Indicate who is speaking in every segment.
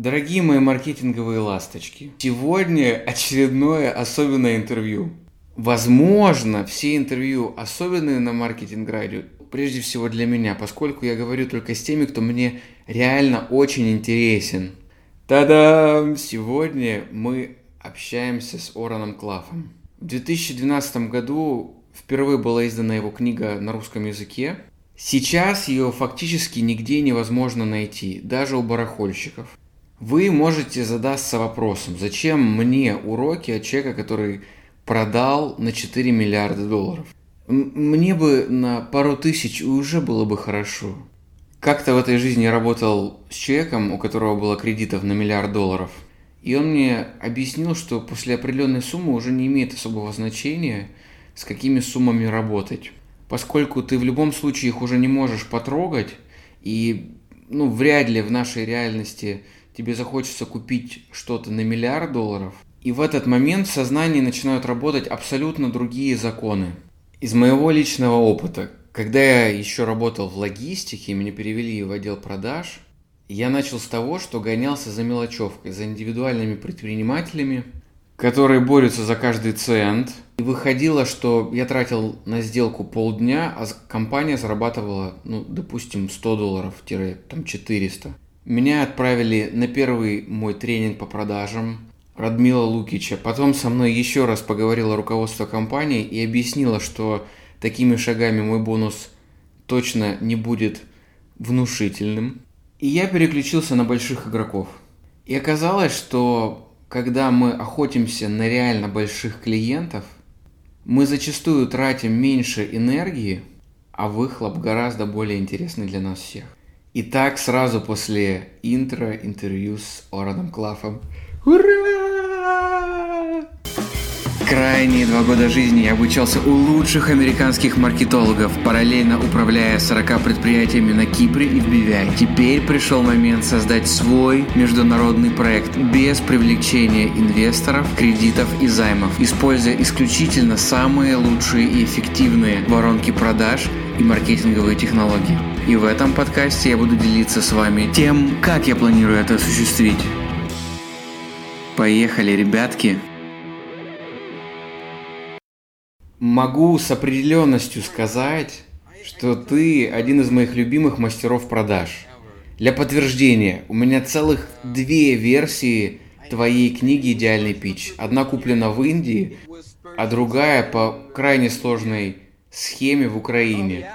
Speaker 1: Дорогие мои маркетинговые ласточки, сегодня очередное особенное интервью. Возможно, все интервью особенные на маркетинг радио, прежде всего для меня, поскольку я говорю только с теми, кто мне реально очень интересен. Та-дам! Сегодня мы общаемся с Ороном Клафом. В 2012 году впервые была издана его книга на русском языке. Сейчас ее фактически нигде невозможно найти, даже у барахольщиков. Вы можете задаться вопросом, зачем мне уроки от человека, который продал на 4 миллиарда долларов? Мне бы на пару тысяч уже было бы хорошо. Как-то в этой жизни работал с человеком, у которого было кредитов на миллиард долларов. И он мне объяснил, что после определенной суммы уже не имеет особого значения, с какими суммами работать. Поскольку ты в любом случае их уже не можешь потрогать, и ну, вряд ли в нашей реальности тебе захочется купить что-то на миллиард долларов, и в этот момент в сознании начинают работать абсолютно другие законы. Из моего личного опыта, когда я еще работал в логистике, меня перевели в отдел продаж, я начал с того, что гонялся за мелочевкой, за индивидуальными предпринимателями, которые борются за каждый цент. И выходило, что я тратил на сделку полдня, а компания зарабатывала, ну, допустим, 100 долларов-400. Меня отправили на первый мой тренинг по продажам Радмила Лукича. Потом со мной еще раз поговорило руководство компании и объяснило, что такими шагами мой бонус точно не будет внушительным. И я переключился на больших игроков. И оказалось, что когда мы охотимся на реально больших клиентов, мы зачастую тратим меньше энергии, а выхлоп гораздо более интересный для нас всех. Итак, сразу после интро интервью с Ороном Клафом. Ура! Крайние два года жизни я обучался у лучших американских маркетологов, параллельно управляя 40 предприятиями на Кипре и в BVI. Теперь пришел момент создать свой международный проект без привлечения инвесторов, кредитов и займов, используя исключительно самые лучшие и эффективные воронки продаж и маркетинговые технологии. И в этом подкасте я буду делиться с вами тем, как я планирую это осуществить. Поехали, ребятки! Могу с определенностью сказать, что ты один из моих любимых мастеров продаж. Для подтверждения, у меня целых две версии твоей книги «Идеальный пич». Одна куплена в Индии, а другая по крайне сложной схеме в Украине.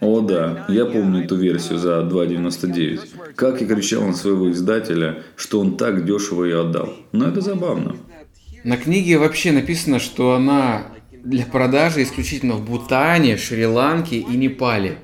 Speaker 2: О да, я помню эту версию за 2.99. Как я кричал на своего издателя, что он так дешево ее отдал. Но это забавно.
Speaker 1: На книге вообще написано, что она для продажи исключительно в Бутане, Шри-Ланке и Непале.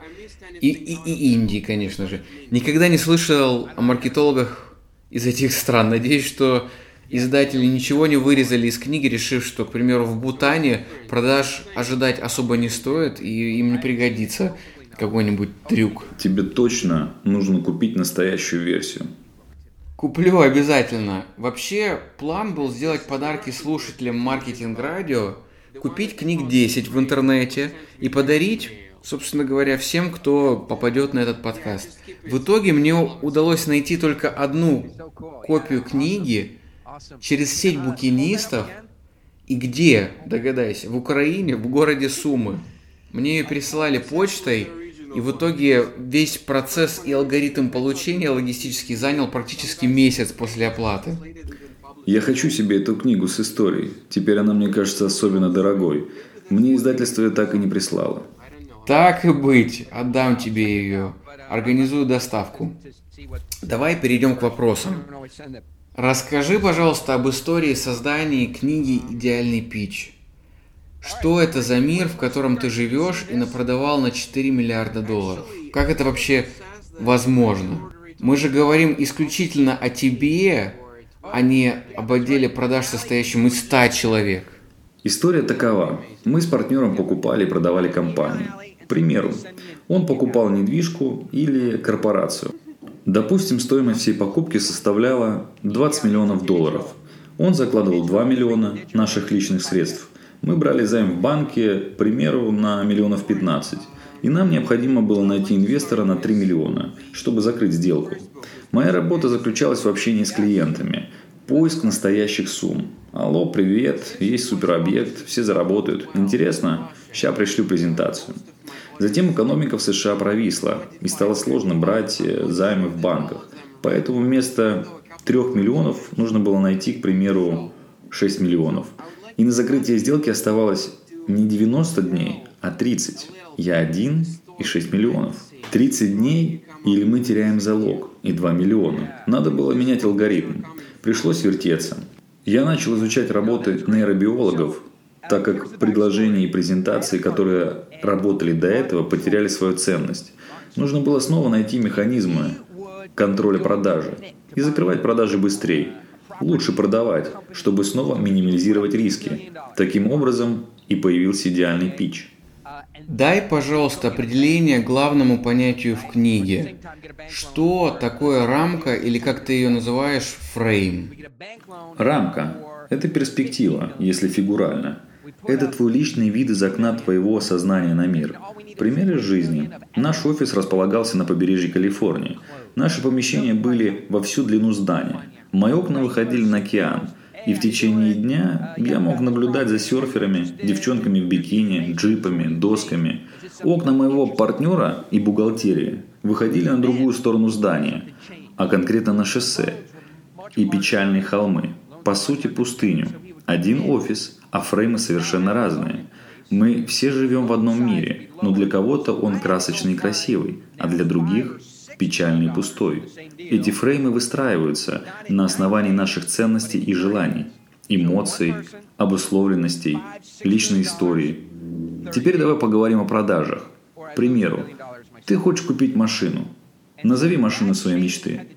Speaker 1: И, и, и Индии, конечно же. Никогда не слышал о маркетологах из этих стран. Надеюсь, что Издатели ничего не вырезали из книги, решив, что, к примеру, в Бутане продаж ожидать особо не стоит, и им не пригодится какой-нибудь трюк.
Speaker 2: Тебе точно нужно купить настоящую версию.
Speaker 1: Куплю обязательно. Вообще, план был сделать подарки слушателям маркетинг радио, купить книг 10 в интернете и подарить, собственно говоря, всем, кто попадет на этот подкаст. В итоге мне удалось найти только одну копию книги, через сеть букинистов. И где, догадайся, в Украине, в городе Сумы. Мне ее присылали почтой, и в итоге весь процесс и алгоритм получения логистический занял практически месяц после оплаты.
Speaker 2: Я хочу себе эту книгу с историей. Теперь она мне кажется особенно дорогой. Мне издательство ее так и не прислало.
Speaker 1: Так и быть, отдам тебе ее. Организую доставку. Давай перейдем к вопросам. Расскажи, пожалуйста, об истории создания книги «Идеальный пич». Что это за мир, в котором ты живешь и напродавал на 4 миллиарда долларов? Как это вообще возможно? Мы же говорим исключительно о тебе, а не об отделе продаж, состоящем из 100 человек.
Speaker 2: История такова. Мы с партнером покупали и продавали компанию. К примеру, он покупал недвижку или корпорацию. Допустим, стоимость всей покупки составляла 20 миллионов долларов. Он закладывал 2 миллиона наших личных средств. Мы брали займ в банке, к примеру, на миллионов 15. И нам необходимо было найти инвестора на 3 миллиона, чтобы закрыть сделку. Моя работа заключалась в общении с клиентами. Поиск настоящих сумм. Алло, привет, есть суперобъект, все заработают. Интересно? Сейчас пришлю презентацию. Затем экономика в США провисла, и стало сложно брать э, займы в банках. Поэтому вместо 3 миллионов нужно было найти, к примеру, 6 миллионов. И на закрытие сделки оставалось не 90 дней, а 30. Я один и 6 миллионов. 30 дней или мы теряем залог и 2 миллиона. Надо было менять алгоритм. Пришлось вертеться. Я начал изучать работы нейробиологов, так как предложения и презентации, которые работали до этого, потеряли свою ценность. Нужно было снова найти механизмы контроля продажи и закрывать продажи быстрее. Лучше продавать, чтобы снова минимизировать риски. Таким образом и появился идеальный пич.
Speaker 1: Дай, пожалуйста, определение главному понятию в книге. Что такое рамка или как ты ее называешь, фрейм?
Speaker 2: Рамка – это перспектива, если фигурально. Это твой личный вид из окна твоего сознания на мир. Пример из жизни. Наш офис располагался на побережье Калифорнии. Наши помещения были во всю длину здания. Мои окна выходили на океан. И в течение дня я мог наблюдать за серферами, девчонками в бикини, джипами, досками. Окна моего партнера и бухгалтерии выходили на другую сторону здания, а конкретно на шоссе и печальные холмы. По сути, пустыню. Один офис, а фреймы совершенно разные. Мы все живем в одном мире, но для кого-то он красочный и красивый, а для других печальный и пустой. Эти фреймы выстраиваются на основании наших ценностей и желаний, эмоций, обусловленностей, личной истории. Теперь давай поговорим о продажах. К примеру, ты хочешь купить машину. Назови машину своей мечты.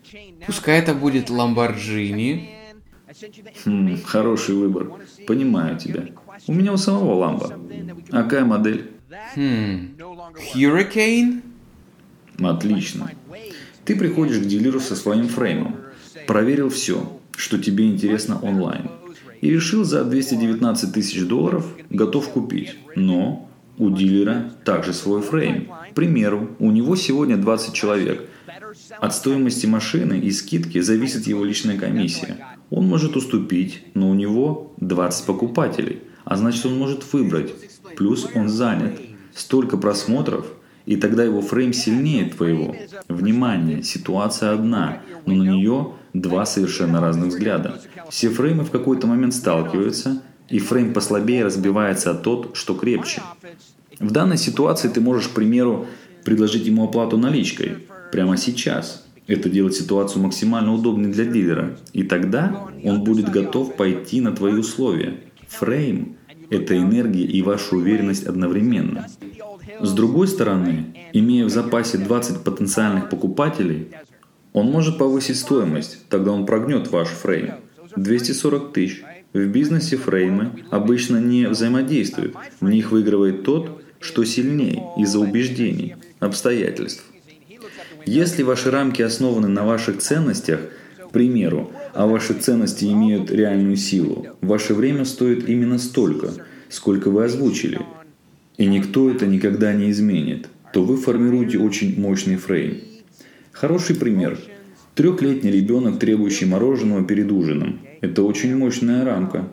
Speaker 1: Пускай это будет Lamborghini.
Speaker 2: Хм, хороший выбор. Понимаю тебя. У меня у самого ламба. А какая модель?
Speaker 1: Хм, Hurricane?
Speaker 2: Отлично. Ты приходишь к дилеру со своим фреймом, проверил все, что тебе интересно онлайн, и решил за 219 тысяч долларов готов купить. Но у дилера также свой фрейм. К примеру, у него сегодня 20 человек. От стоимости машины и скидки зависит его личная комиссия. Он может уступить, но у него 20 покупателей, а значит он может выбрать. Плюс он занят. Столько просмотров, и тогда его фрейм сильнее твоего. Внимание, ситуация одна, но на нее два совершенно разных взгляда. Все фреймы в какой-то момент сталкиваются, и фрейм послабее разбивается от тот, что крепче. В данной ситуации ты можешь, к примеру, предложить ему оплату наличкой прямо сейчас. Это делает ситуацию максимально удобной для дилера. И тогда он будет готов пойти на твои условия. Фрейм – это энергия и ваша уверенность одновременно. С другой стороны, имея в запасе 20 потенциальных покупателей, он может повысить стоимость, тогда он прогнет ваш фрейм. 240 тысяч. В бизнесе фреймы обычно не взаимодействуют. В них выигрывает тот, что сильнее из-за убеждений, обстоятельств. Если ваши рамки основаны на ваших ценностях, к примеру, а ваши ценности имеют реальную силу, ваше время стоит именно столько, сколько вы озвучили – и никто это никогда не изменит, то вы формируете очень мощный фрейм. Хороший пример. Трехлетний ребенок, требующий мороженого перед ужином. Это очень мощная рамка.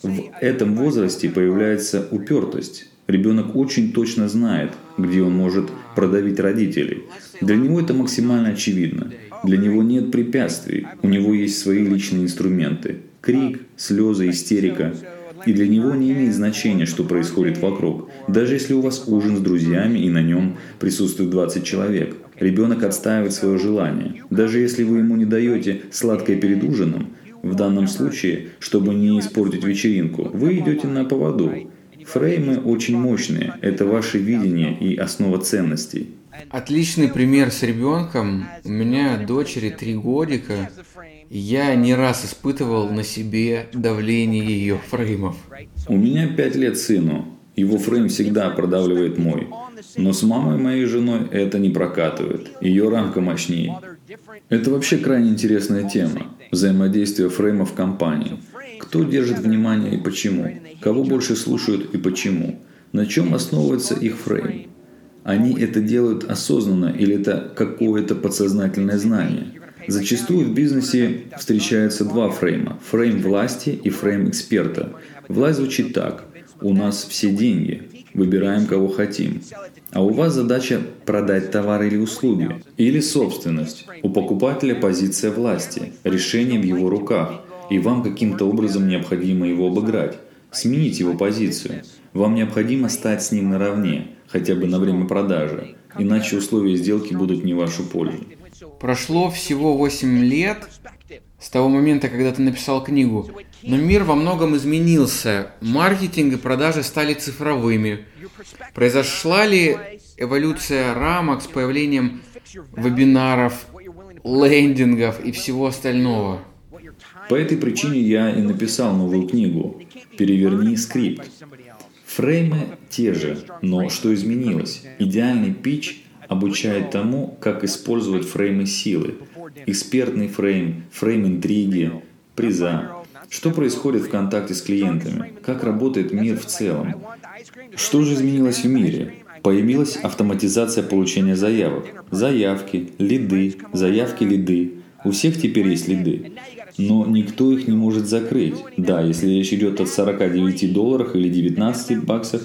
Speaker 2: В этом возрасте появляется упертость. Ребенок очень точно знает, где он может продавить родителей. Для него это максимально очевидно. Для него нет препятствий. У него есть свои личные инструменты. Крик, слезы, истерика. И для него не имеет значения, что происходит вокруг. Даже если у вас ужин с друзьями и на нем присутствует 20 человек, ребенок отстаивает свое желание. Даже если вы ему не даете сладкое перед ужином, в данном случае, чтобы не испортить вечеринку, вы идете на поводу. Фреймы очень мощные. Это ваше видение и основа ценностей.
Speaker 1: Отличный пример с ребенком. У меня дочери три годика. Я не раз испытывал на себе давление ее фреймов.
Speaker 2: У меня пять лет сыну. Его фрейм всегда продавливает мой. Но с мамой моей женой это не прокатывает. Ее рамка мощнее. Это вообще крайне интересная тема. Взаимодействие фреймов в компании. Кто держит внимание и почему? Кого больше слушают и почему? На чем основывается их фрейм? Они это делают осознанно или это какое-то подсознательное знание? Зачастую в бизнесе встречаются два фрейма. Фрейм власти и фрейм эксперта. Власть звучит так. У нас все деньги. Выбираем, кого хотим. А у вас задача продать товар или услуги. Или собственность. У покупателя позиция власти. Решение в его руках. И вам каким-то образом необходимо его обыграть. Сменить его позицию. Вам необходимо стать с ним наравне, хотя бы на время продажи. Иначе условия сделки будут не в вашу пользу.
Speaker 1: Прошло всего 8 лет с того момента, когда ты написал книгу, но мир во многом изменился. Маркетинг и продажи стали цифровыми. Произошла ли эволюция рамок с появлением вебинаров, лендингов и всего остального?
Speaker 2: По этой причине я и написал новую книгу «Переверни скрипт». Фреймы те же, но что изменилось? Идеальный пич обучает тому, как использовать фреймы силы. Экспертный фрейм, фрейм интриги, приза. Что происходит в контакте с клиентами? Как работает мир в целом? Что же изменилось в мире? Появилась автоматизация получения заявок. Заявки, лиды, заявки, лиды. У всех теперь есть лиды но никто их не может закрыть. Да, если речь идет о 49 долларах или 19 баксах,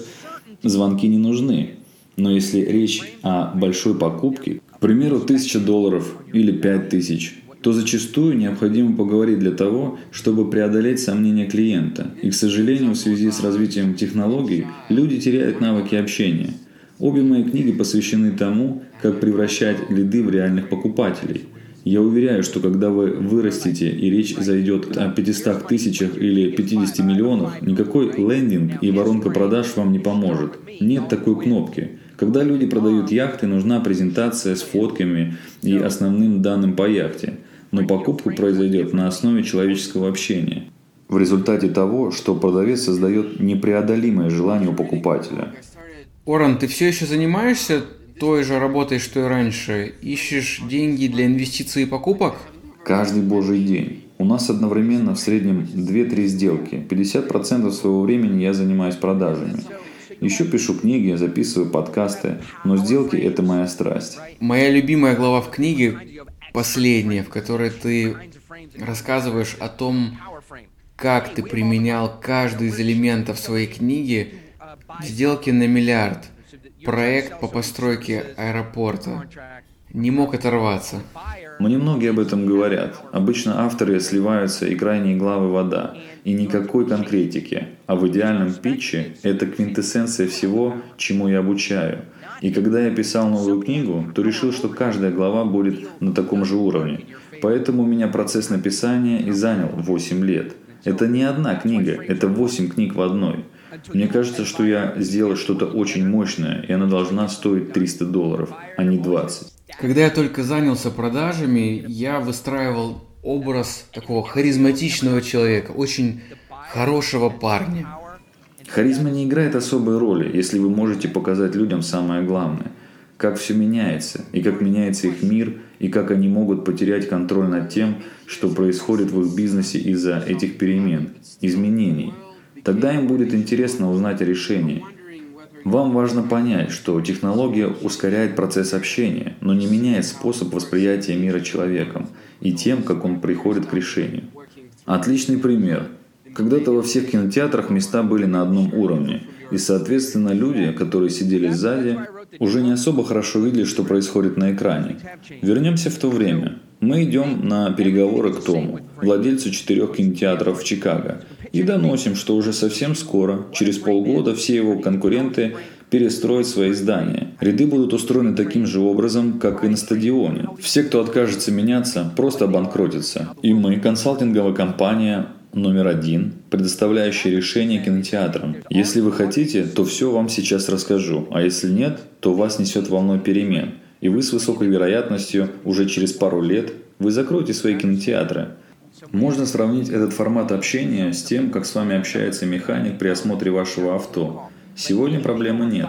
Speaker 2: звонки не нужны. Но если речь о большой покупке, к примеру, 1000 долларов или 5000, то зачастую необходимо поговорить для того, чтобы преодолеть сомнения клиента. И, к сожалению, в связи с развитием технологий, люди теряют навыки общения. Обе мои книги посвящены тому, как превращать лиды в реальных покупателей – я уверяю, что когда вы вырастете и речь зайдет о 500 тысячах или 50 миллионах, никакой лендинг и воронка продаж вам не поможет. Нет такой кнопки. Когда люди продают яхты, нужна презентация с фотками и основным данным по яхте. Но покупка произойдет на основе человеческого общения. В результате того, что продавец создает непреодолимое желание у покупателя.
Speaker 1: Оран, ты все еще занимаешься той же работой, что и раньше, ищешь деньги для инвестиций и покупок?
Speaker 2: Каждый божий день. У нас одновременно в среднем 2-3 сделки. 50% своего времени я занимаюсь продажами. Еще пишу книги, записываю подкасты, но сделки – это моя страсть.
Speaker 1: Моя любимая глава в книге последняя, в которой ты рассказываешь о том, как ты применял каждый из элементов своей книги в сделке на миллиард – проект по постройке аэропорта. Не мог оторваться.
Speaker 2: Мне многие об этом говорят. Обычно авторы сливаются и крайние главы вода. И никакой конкретики. А в идеальном питче это квинтэссенция всего, чему я обучаю. И когда я писал новую книгу, то решил, что каждая глава будет на таком же уровне. Поэтому у меня процесс написания и занял 8 лет. Это не одна книга, это 8 книг в одной – мне кажется, что я сделал что-то очень мощное, и она должна стоить 300 долларов, а не 20.
Speaker 1: Когда я только занялся продажами, я выстраивал образ такого харизматичного человека, очень хорошего парня.
Speaker 2: Харизма не играет особой роли, если вы можете показать людям самое главное. Как все меняется, и как меняется их мир, и как они могут потерять контроль над тем, что происходит в их бизнесе из-за этих перемен, изменений – Тогда им будет интересно узнать о решении. Вам важно понять, что технология ускоряет процесс общения, но не меняет способ восприятия мира человеком и тем, как он приходит к решению. Отличный пример. Когда-то во всех кинотеатрах места были на одном уровне, и, соответственно, люди, которые сидели сзади, уже не особо хорошо видели, что происходит на экране. Вернемся в то время. Мы идем на переговоры к Тому, владельцу четырех кинотеатров в Чикаго, и доносим, что уже совсем скоро, через полгода, все его конкуренты перестроят свои здания. Ряды будут устроены таким же образом, как и на стадионе. Все, кто откажется меняться, просто обанкротятся. И мы, консалтинговая компания, номер один, предоставляющая решение кинотеатрам. Если вы хотите, то все вам сейчас расскажу, а если нет, то вас несет волной перемен – и вы с высокой вероятностью уже через пару лет вы закроете свои кинотеатры. Можно сравнить этот формат общения с тем, как с вами общается механик при осмотре вашего авто. Сегодня проблемы нет.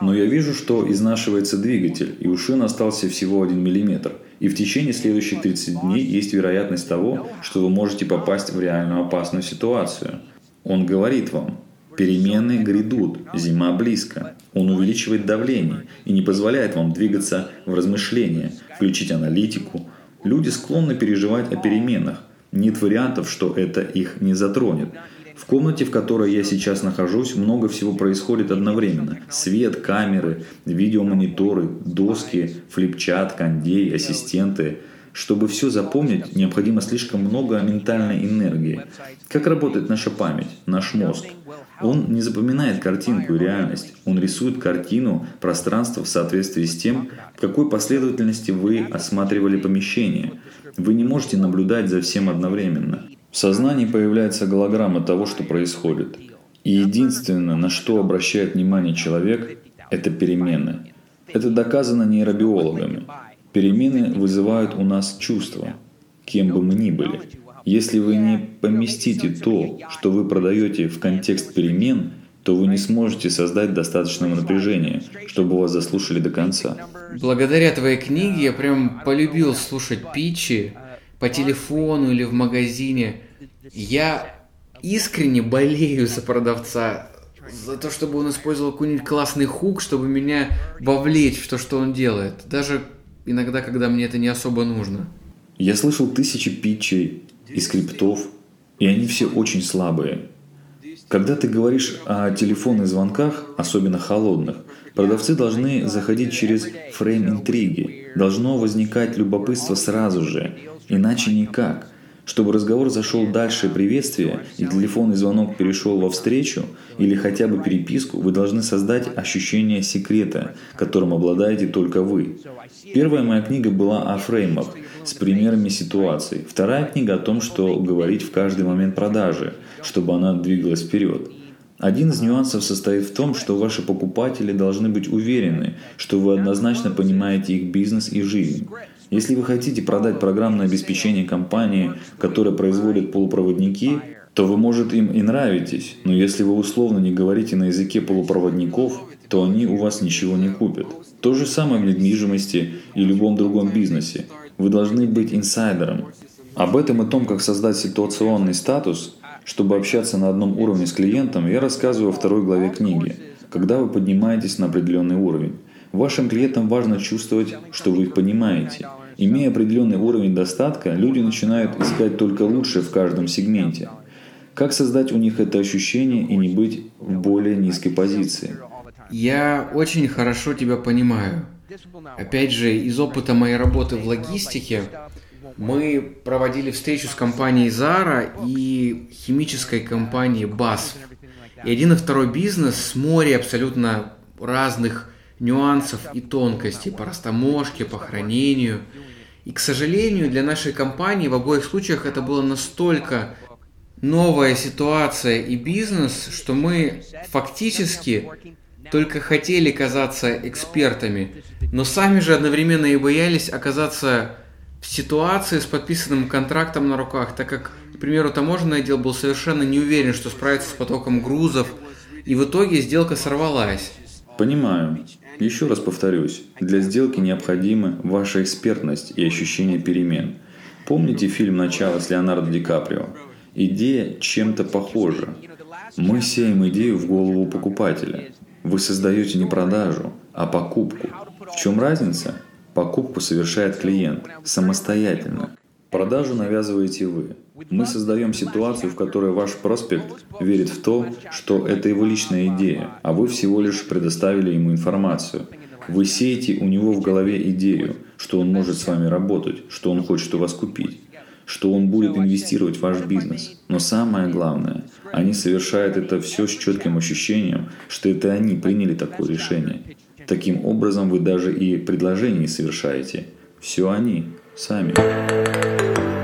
Speaker 2: Но я вижу, что изнашивается двигатель, и у шин остался всего 1 мм. И в течение следующих 30 дней есть вероятность того, что вы можете попасть в реальную опасную ситуацию. Он говорит вам, Перемены грядут, зима близко. Он увеличивает давление и не позволяет вам двигаться в размышления, включить аналитику. Люди склонны переживать о переменах. Нет вариантов, что это их не затронет. В комнате, в которой я сейчас нахожусь, много всего происходит одновременно. Свет, камеры, видеомониторы, доски, флипчат, кондей, ассистенты. Чтобы все запомнить, необходимо слишком много ментальной энергии. Как работает наша память, наш мозг? Он не запоминает картинку и реальность. Он рисует картину, пространство в соответствии с тем, в какой последовательности вы осматривали помещение. Вы не можете наблюдать за всем одновременно. В сознании появляется голограмма того, что происходит. И единственное, на что обращает внимание человек, это перемены. Это доказано нейробиологами. Перемены вызывают у нас чувства, кем бы мы ни были. Если вы не поместите то, что вы продаете в контекст перемен, то вы не сможете создать достаточного напряжения, чтобы вас заслушали до конца.
Speaker 1: Благодаря твоей книге я прям полюбил слушать питчи, по телефону или в магазине. Я искренне болею за продавца, за то, чтобы он использовал какой-нибудь классный хук, чтобы меня вовлечь в то, что он делает. Даже иногда, когда мне это не особо нужно.
Speaker 2: Я слышал тысячи питчей и скриптов, и они все очень слабые. Когда ты говоришь о телефонных звонках, особенно холодных, продавцы должны заходить через фрейм интриги. Должно возникать любопытство сразу же, Иначе никак. Чтобы разговор зашел дальше приветствия и телефонный звонок перешел во встречу или хотя бы переписку, вы должны создать ощущение секрета, которым обладаете только вы. Первая моя книга была о фреймах с примерами ситуаций. Вторая книга о том, что говорить в каждый момент продажи, чтобы она двигалась вперед. Один из нюансов состоит в том, что ваши покупатели должны быть уверены, что вы однозначно понимаете их бизнес и жизнь. Если вы хотите продать программное обеспечение компании, которая производит полупроводники, то вы, может, им и нравитесь, но если вы условно не говорите на языке полупроводников, то они у вас ничего не купят. То же самое в недвижимости и любом другом бизнесе. Вы должны быть инсайдером. Об этом и том, как создать ситуационный статус, чтобы общаться на одном уровне с клиентом, я рассказываю во второй главе книги, когда вы поднимаетесь на определенный уровень. Вашим клиентам важно чувствовать, что вы их понимаете – Имея определенный уровень достатка, люди начинают искать только лучшее в каждом сегменте. Как создать у них это ощущение и не быть в более низкой позиции?
Speaker 1: Я очень хорошо тебя понимаю. Опять же, из опыта моей работы в логистике, мы проводили встречу с компанией Zara и химической компанией BASF. И один и второй бизнес с море абсолютно разных нюансов и тонкостей по растаможке, по хранению. И, к сожалению, для нашей компании в обоих случаях это было настолько новая ситуация и бизнес, что мы фактически только хотели казаться экспертами, но сами же одновременно и боялись оказаться в ситуации с подписанным контрактом на руках, так как, к примеру, таможенный отдел был совершенно не уверен, что справится с потоком грузов, и в итоге сделка сорвалась.
Speaker 2: Понимаю. Еще раз повторюсь, для сделки необходима ваша экспертность и ощущение перемен. Помните фильм «Начало» с Леонардо Ди Каприо? Идея чем-то похожа. Мы сеем идею в голову покупателя. Вы создаете не продажу, а покупку. В чем разница? Покупку совершает клиент самостоятельно. Продажу навязываете вы. Мы создаем ситуацию, в которой ваш проспект верит в то, что это его личная идея, а вы всего лишь предоставили ему информацию. Вы сеете у него в голове идею, что он может с вами работать, что он хочет у вас купить, что он будет инвестировать в ваш бизнес. Но самое главное, они совершают это все с четким ощущением, что это они приняли такое решение. Таким образом, вы даже и предложение совершаете. Все они, сами.